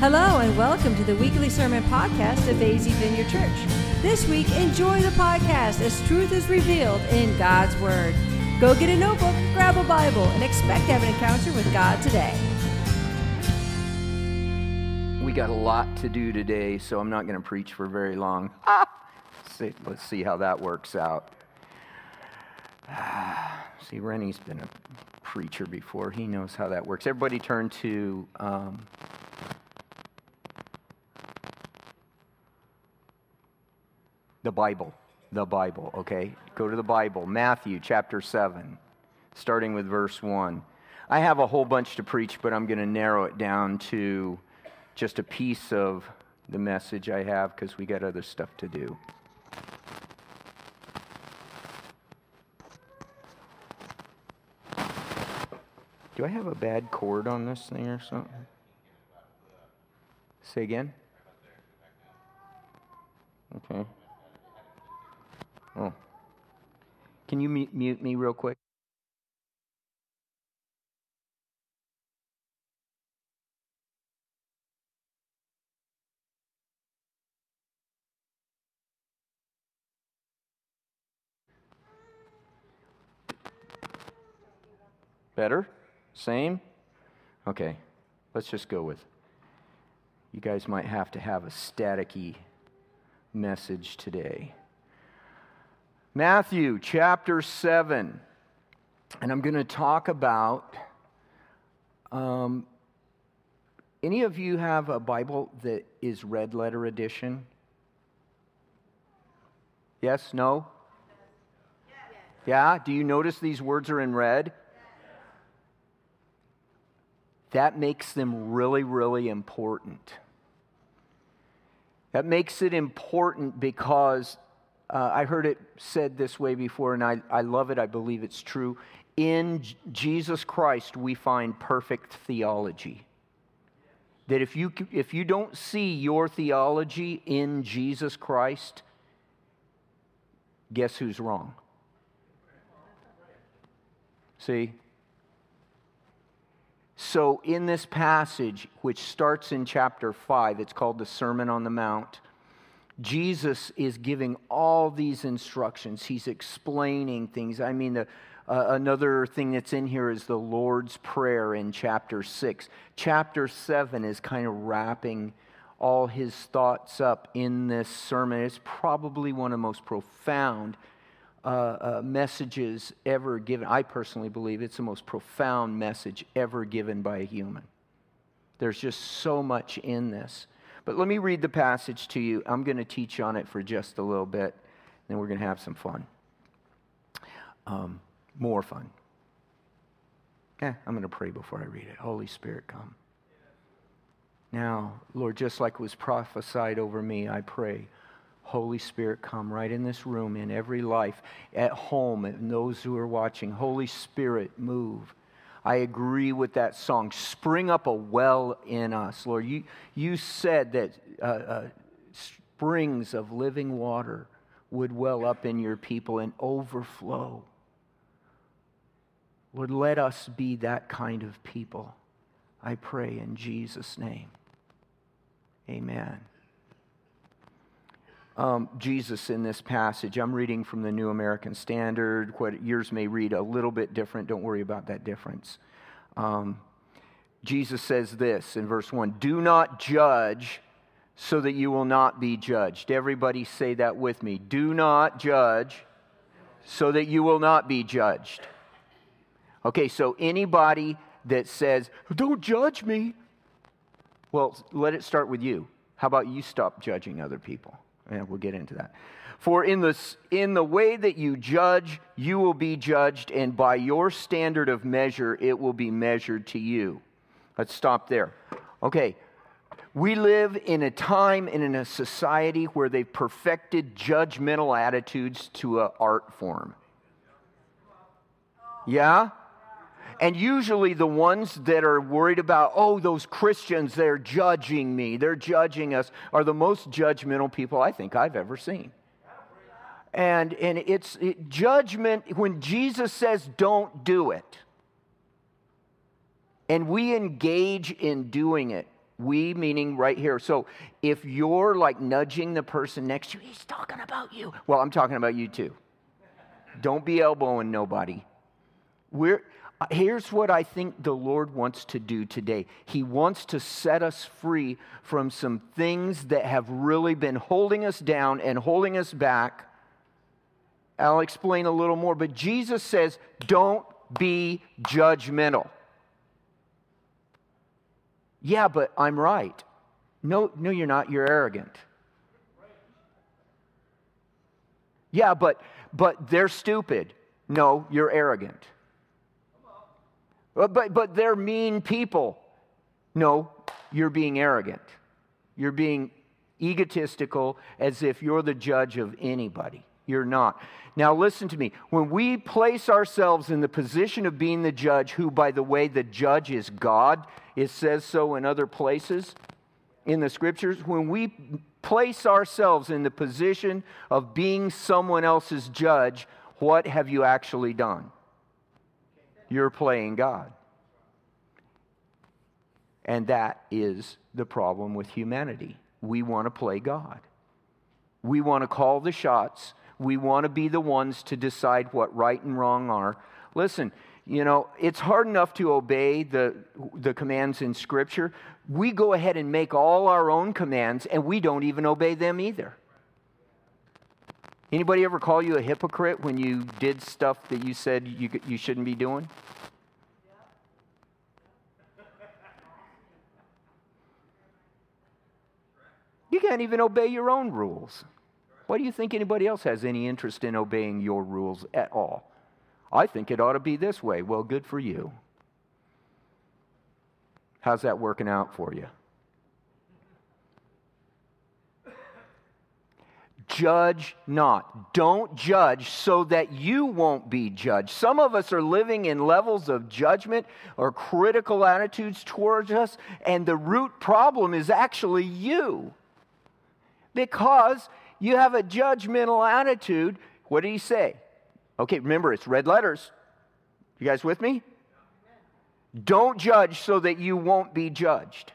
Hello, and welcome to the weekly sermon podcast of AZ Vineyard Church. This week, enjoy the podcast as truth is revealed in God's Word. Go get a notebook, grab a Bible, and expect to have an encounter with God today. We got a lot to do today, so I'm not going to preach for very long. see, let's see how that works out. see, Rennie's been a preacher before. He knows how that works. Everybody turn to um, the Bible. The Bible, okay? Go to the Bible. Matthew chapter 7, starting with verse 1. I have a whole bunch to preach, but I'm going to narrow it down to just a piece of the message I have because we got other stuff to do. Do I have a bad cord on this thing or something? Say again? Okay. Oh. Can you mute, mute me real quick? Better? Same? Okay, let's just go with. You guys might have to have a staticky message today. Matthew chapter 7. And I'm going to talk about. Um, any of you have a Bible that is red letter edition? Yes? No? Yeah? Do you notice these words are in red? That makes them really, really important. That makes it important because uh, I heard it said this way before, and I, I love it. I believe it's true. In J- Jesus Christ, we find perfect theology. That if you, if you don't see your theology in Jesus Christ, guess who's wrong? See? So, in this passage, which starts in chapter 5, it's called the Sermon on the Mount. Jesus is giving all these instructions. He's explaining things. I mean, the, uh, another thing that's in here is the Lord's Prayer in chapter 6. Chapter 7 is kind of wrapping all his thoughts up in this sermon. It's probably one of the most profound uh, uh, messages ever given. I personally believe it's the most profound message ever given by a human. There's just so much in this. But let me read the passage to you. I'm going to teach on it for just a little bit, then we're going to have some fun. Um, more fun. Yeah, I'm going to pray before I read it. Holy Spirit, come. Now, Lord, just like was prophesied over me, I pray. Holy Spirit, come right in this room, in every life, at home, and those who are watching. Holy Spirit, move. I agree with that song. Spring up a well in us, Lord. You, you said that uh, uh, springs of living water would well up in your people and overflow. Lord, let us be that kind of people. I pray in Jesus' name. Amen. Um, Jesus in this passage, I'm reading from the New American Standard. What yours may read a little bit different. Don't worry about that difference. Um, Jesus says this in verse 1 Do not judge so that you will not be judged. Everybody say that with me. Do not judge so that you will not be judged. Okay, so anybody that says, Don't judge me, well, let it start with you. How about you stop judging other people? And we'll get into that. For in the, in the way that you judge, you will be judged, and by your standard of measure, it will be measured to you. Let's stop there. Okay, we live in a time and in a society where they've perfected judgmental attitudes to an art form. Yeah? And usually the ones that are worried about, oh, those Christians, they're judging me, they're judging us, are the most judgmental people I think I've ever seen. And, and it's it, judgment, when Jesus says, don't do it, and we engage in doing it, We meaning right here. So if you're like nudging the person next to you, he's talking about you. Well, I'm talking about you too. Don't be elbowing nobody. We're, here's what I think the Lord wants to do today. He wants to set us free from some things that have really been holding us down and holding us back. I'll explain a little more, but Jesus says, don't be judgmental. Yeah, but I'm right. No, no, you're not. You're arrogant. Yeah, but but they're stupid. No, you're arrogant. Uh, but, but they're mean people. No, you're being arrogant. You're being egotistical as if you're the judge of anybody. You're not. Now, listen to me. When we place ourselves in the position of being the judge, who, by the way, the judge is God, it says so in other places in the scriptures. When we place ourselves in the position of being someone else's judge, what have you actually done? You're playing God. And that is the problem with humanity. We want to play God. We want to call the shots. We want to be the ones to decide what right and wrong are. Listen, you know, it's hard enough to obey the, the commands in Scripture. We go ahead and make all our own commands, and we don't even obey them either. Anybody ever call you a hypocrite when you did stuff that you said you, you shouldn't be doing? You can't even obey your own rules. Why do you think anybody else has any interest in obeying your rules at all? I think it ought to be this way. Well, good for you. How's that working out for you? Judge not. Don't judge so that you won't be judged. Some of us are living in levels of judgment or critical attitudes towards us, and the root problem is actually you. Because you have a judgmental attitude. What did he say? Okay, remember, it's red letters. You guys with me? Don't judge so that you won't be judged.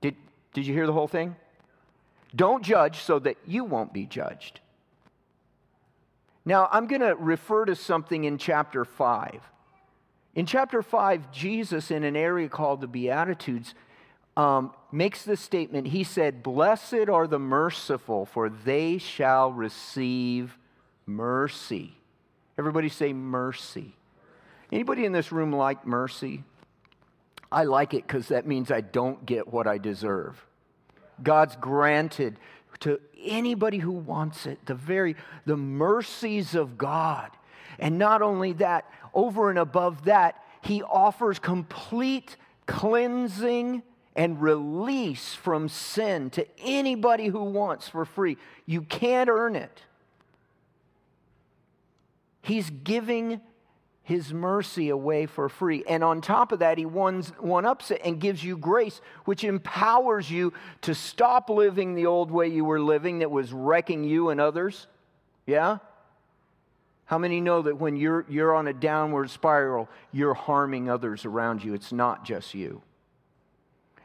Did, did you hear the whole thing? Don't judge so that you won't be judged. Now, I'm going to refer to something in chapter 5. In chapter 5, Jesus, in an area called the Beatitudes, um, makes this statement. He said, Blessed are the merciful, for they shall receive mercy. Everybody say mercy. Anybody in this room like mercy? I like it because that means I don't get what I deserve. God's granted to anybody who wants it the very the mercies of God. And not only that, over and above that, he offers complete cleansing and release from sin to anybody who wants for free. You can't earn it. He's giving his mercy away for free. And on top of that, he one, one ups it and gives you grace, which empowers you to stop living the old way you were living that was wrecking you and others. Yeah? How many know that when you're, you're on a downward spiral, you're harming others around you? It's not just you.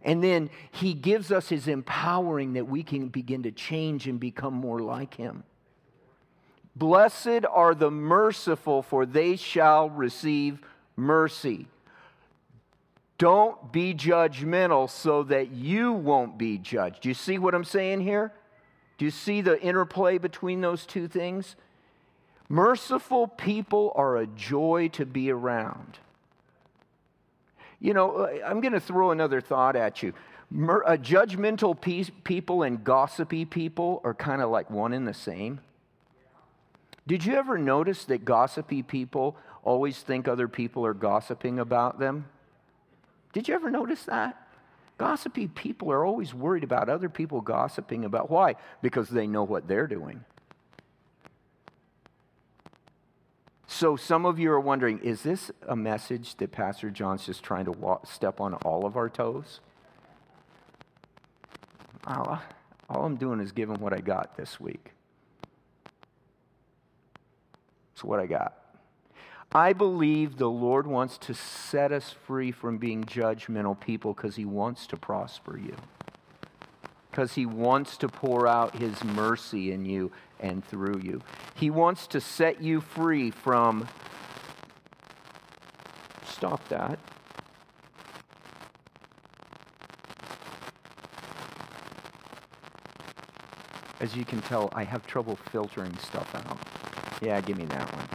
And then he gives us his empowering that we can begin to change and become more like him. Blessed are the merciful, for they shall receive mercy. Don't be judgmental so that you won't be judged. Do you see what I'm saying here? Do you see the interplay between those two things? Merciful people are a joy to be around. You know, uh, I'm going to throw another thought at you. Mer- uh, judgmental pe- people and gossipy people are kind of like one and the same. Did you ever notice that gossipy people always think other people are gossiping about them? Did you ever notice that? Gossipy people are always worried about other people gossiping about. Why? Because they know what they're doing. So, some of you are wondering is this a message that Pastor John's just trying to walk, step on all of our toes? All, all I'm doing is giving what I got this week. What I got. I believe the Lord wants to set us free from being judgmental people because He wants to prosper you. Because He wants to pour out His mercy in you and through you. He wants to set you free from. Stop that. As you can tell, I have trouble filtering stuff out. Yeah, give me that one.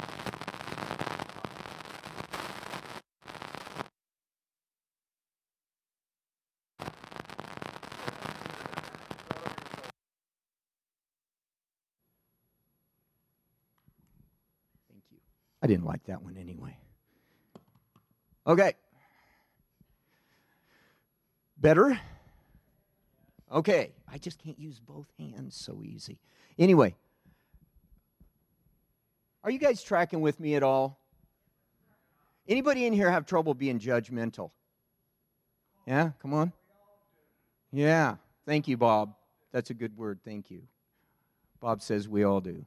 Thank you. I didn't like that one anyway. Okay. Better? Okay. I just can't use both hands so easy. Anyway, are you guys tracking with me at all? Anybody in here have trouble being judgmental? Yeah, come on. Yeah, thank you, Bob. That's a good word. Thank you. Bob says we all do.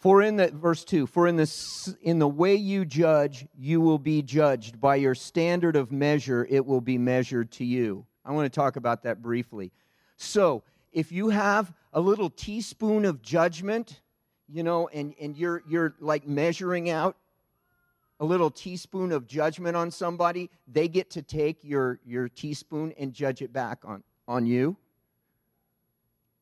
For in the verse 2, for in the in the way you judge, you will be judged. By your standard of measure, it will be measured to you. I want to talk about that briefly. So, if you have a little teaspoon of judgment, you know, and, and you're, you're like measuring out a little teaspoon of judgment on somebody, they get to take your, your teaspoon and judge it back on, on you.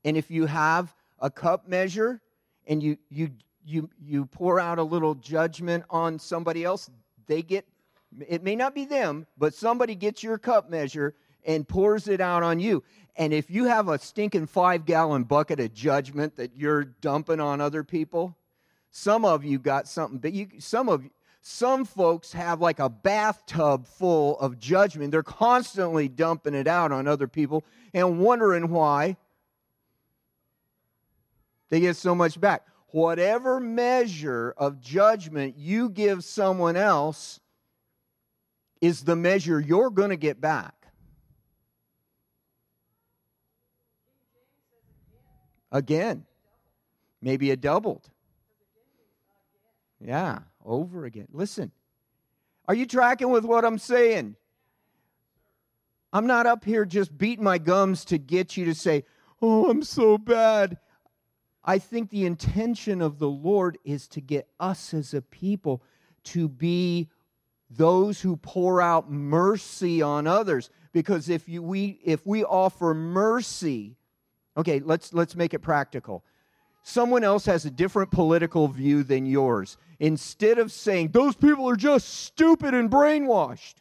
And if you have a cup measure and you, you, you, you pour out a little judgment on somebody else, they get, it may not be them, but somebody gets your cup measure and pours it out on you. And if you have a stinking five gallon bucket of judgment that you're dumping on other people, some of you got something, but you, some of some folks have like a bathtub full of judgment. They're constantly dumping it out on other people and wondering why they get so much back. Whatever measure of judgment you give someone else is the measure you're going to get back. Again. Maybe it doubled. Yeah, over again. Listen, are you tracking with what I'm saying? I'm not up here just beating my gums to get you to say, Oh, I'm so bad. I think the intention of the Lord is to get us as a people to be those who pour out mercy on others because if you we if we offer mercy Okay, let's, let's make it practical. Someone else has a different political view than yours. Instead of saying, those people are just stupid and brainwashed,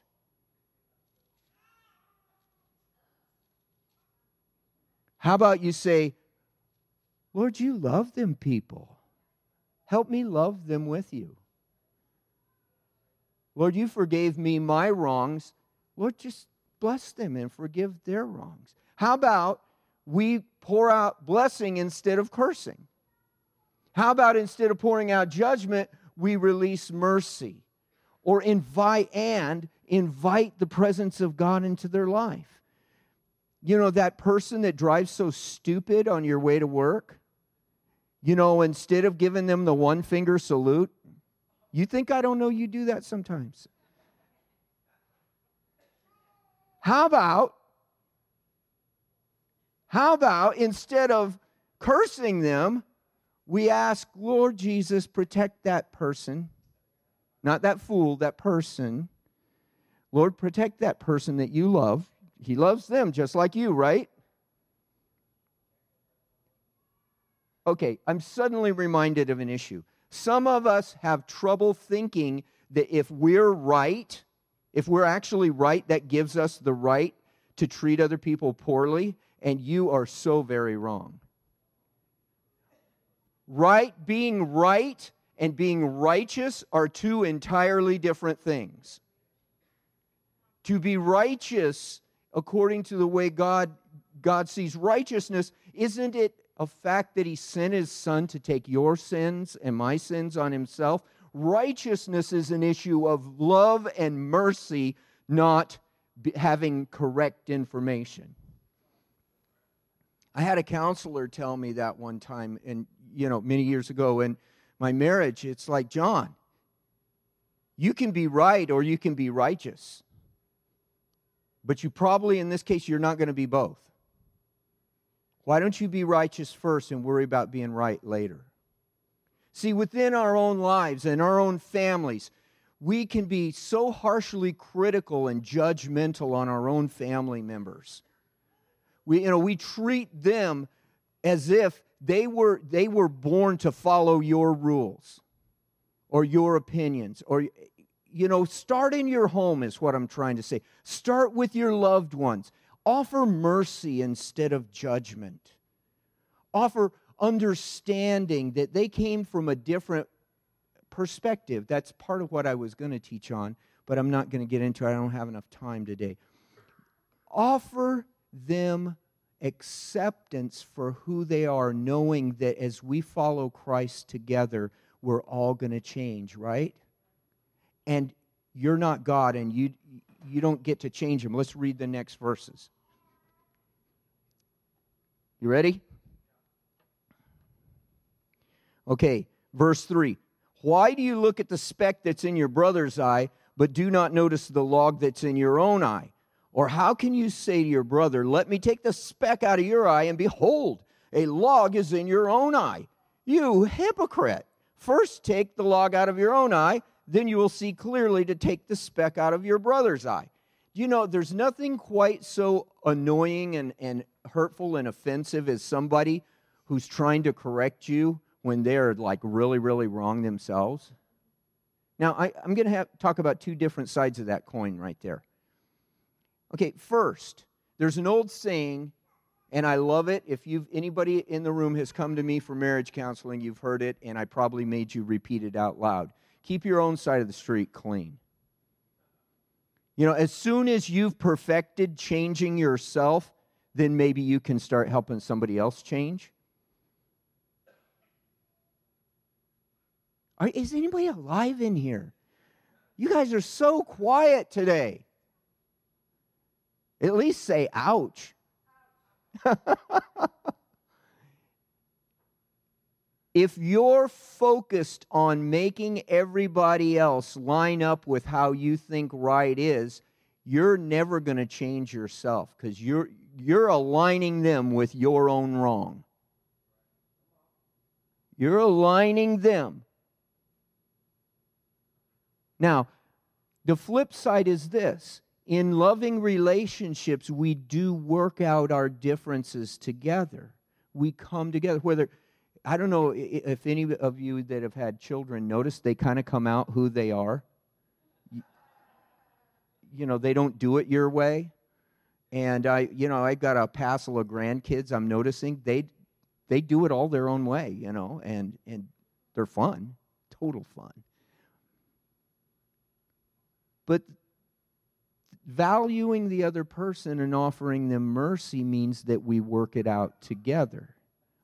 how about you say, Lord, you love them people. Help me love them with you. Lord, you forgave me my wrongs. Lord, just bless them and forgive their wrongs. How about we pour out blessing instead of cursing? How about instead of pouring out judgment, we release mercy or invite and invite the presence of God into their life? You know, that person that drives so stupid on your way to work, you know, instead of giving them the one finger salute, you think I don't know you do that sometimes. How about how about instead of cursing them, we ask, Lord Jesus, protect that person, not that fool, that person. Lord, protect that person that you love. He loves them just like you, right? Okay, I'm suddenly reminded of an issue. Some of us have trouble thinking that if we're right, if we're actually right, that gives us the right to treat other people poorly and you are so very wrong. Right, being right and being righteous are two entirely different things. To be righteous according to the way God God sees righteousness, isn't it a fact that he sent his son to take your sins and my sins on himself? Righteousness is an issue of love and mercy, not having correct information. I had a counselor tell me that one time, and you know, many years ago, in my marriage, it's like, John, you can be right or you can be righteous. But you probably, in this case, you're not going to be both. Why don't you be righteous first and worry about being right later? See, within our own lives and our own families, we can be so harshly critical and judgmental on our own family members. We, you know, we treat them as if they were, they were born to follow your rules or your opinions or you know start in your home is what i'm trying to say. Start with your loved ones. Offer mercy instead of judgment. Offer understanding that they came from a different perspective. That's part of what i was going to teach on but i'm not going to get into it. I don't have enough time today. Offer them acceptance for who they are knowing that as we follow christ together we're all going to change, right? And you're not God and you you don't get to change them. Let's read the next verses. You ready? Okay, verse 3. Why do you look at the speck that's in your brother's eye, but do not notice the log that's in your own eye? Or how can you say to your brother, Let me take the speck out of your eye, and behold, a log is in your own eye? You hypocrite! First, take the log out of your own eye, then you will see clearly to take the speck out of your brother's eye. You know, there's nothing quite so annoying and, and hurtful and offensive as somebody who's trying to correct you when they're like really, really wrong themselves. Now, I, am going to talk about two different sides of that coin right there. Okay, first, there's an old saying and I love it. If you've anybody in the room has come to me for marriage counseling, you've heard it, and I probably made you repeat it out loud. Keep your own side of the street clean. You know, as soon as you've perfected changing yourself, then maybe you can start helping somebody else change. Are, is anybody alive in here? You guys are so quiet today. At least say ouch. if you're focused on making everybody else line up with how you think right is, you're never going to change yourself because you're, you're aligning them with your own wrong. You're aligning them. Now, the flip side is this in loving relationships, we do work out our differences together. We come together. Whether, I don't know if any of you that have had children notice they kind of come out who they are. You know, they don't do it your way. And I, you know, I got a passel of grandkids. I'm noticing they, they do it all their own way. You know, and and they're fun, total fun. But valuing the other person and offering them mercy means that we work it out together.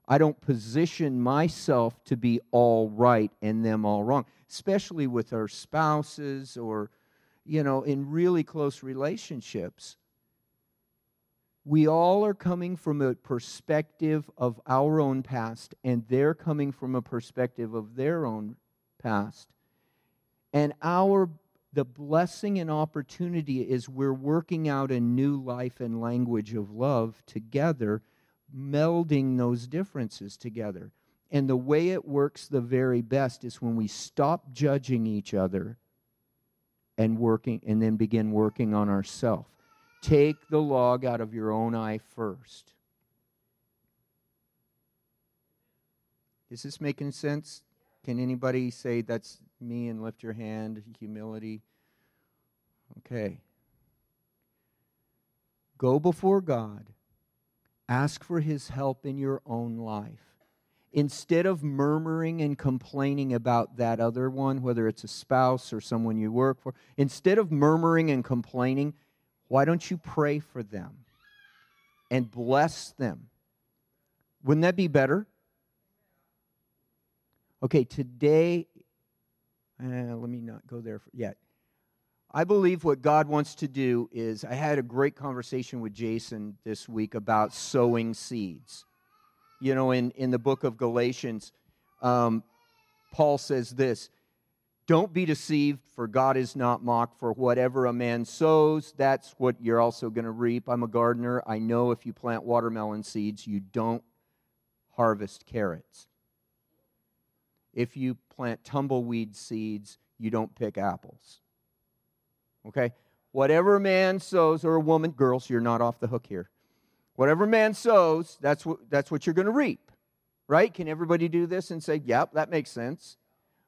I don't position myself to be all right and them all wrong, especially with our spouses or, you know, in really close relationships. We all are coming from a perspective of our own past, and they're coming from a perspective of their own past. And our the blessing and opportunity is we're working out a new life and language of love together, melding those differences together. And the way it works the very best is when we stop judging each other and working and then begin working on ourselves. Take the log out of your own eye first. Is this making sense? Can anybody say that's me and lift your hand? Humility. Okay. Go before God. Ask for his help in your own life. Instead of murmuring and complaining about that other one, whether it's a spouse or someone you work for, instead of murmuring and complaining, why don't you pray for them and bless them? Wouldn't that be better? Okay, today, uh, let me not go there yet. I believe what God wants to do is, I had a great conversation with Jason this week about sowing seeds. You know, in, in the book of Galatians, um, Paul says this Don't be deceived, for God is not mocked. For whatever a man sows, that's what you're also going to reap. I'm a gardener. I know if you plant watermelon seeds, you don't harvest carrots. If you plant tumbleweed seeds, you don't pick apples. Okay? Whatever man sows, or a woman, girls, you're not off the hook here. Whatever man sows, that's what, that's what you're going to reap. Right? Can everybody do this and say, yep, that makes sense?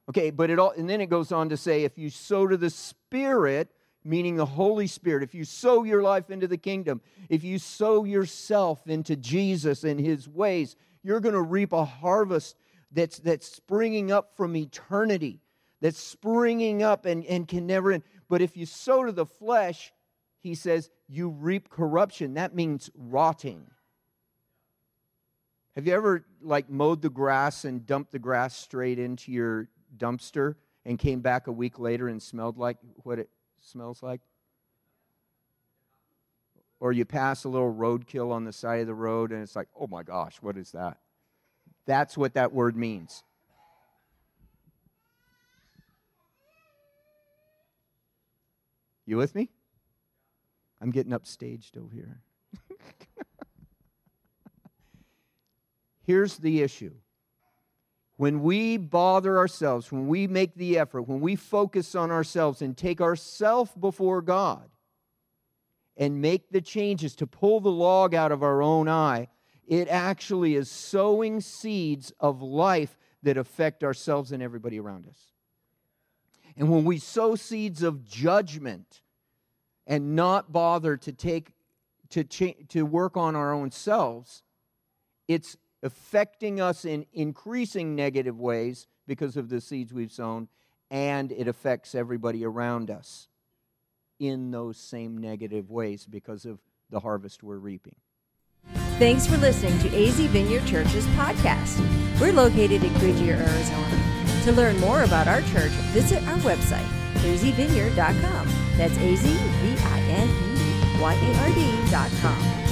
Okay, but it all, and then it goes on to say, if you sow to the Spirit, meaning the Holy Spirit, if you sow your life into the kingdom, if you sow yourself into Jesus and His ways, you're going to reap a harvest that's, that's springing up from eternity, that's springing up and, and can never end. But if you sow to the flesh, he says, you reap corruption. That means rotting. Have you ever like mowed the grass and dumped the grass straight into your dumpster and came back a week later and smelled like what it smells like? Or you pass a little roadkill on the side of the road and it's like, oh my gosh, what is that? That's what that word means. You with me? I'm getting upstaged over here. Here's the issue. When we bother ourselves, when we make the effort, when we focus on ourselves and take ourselves before God and make the changes to pull the log out of our own eye, it actually is sowing seeds of life that affect ourselves and everybody around us. And when we sow seeds of judgment and not bother to take to cha- to work on our own selves, it's affecting us in increasing negative ways because of the seeds we've sown, and it affects everybody around us in those same negative ways because of the harvest we're reaping. Thanks for listening to AZ Vineyard Church's podcast. We're located in Goodyear, Arizona. To learn more about our church, visit our website, azvineyard.com. That's A Z V I N E Y A R D.com.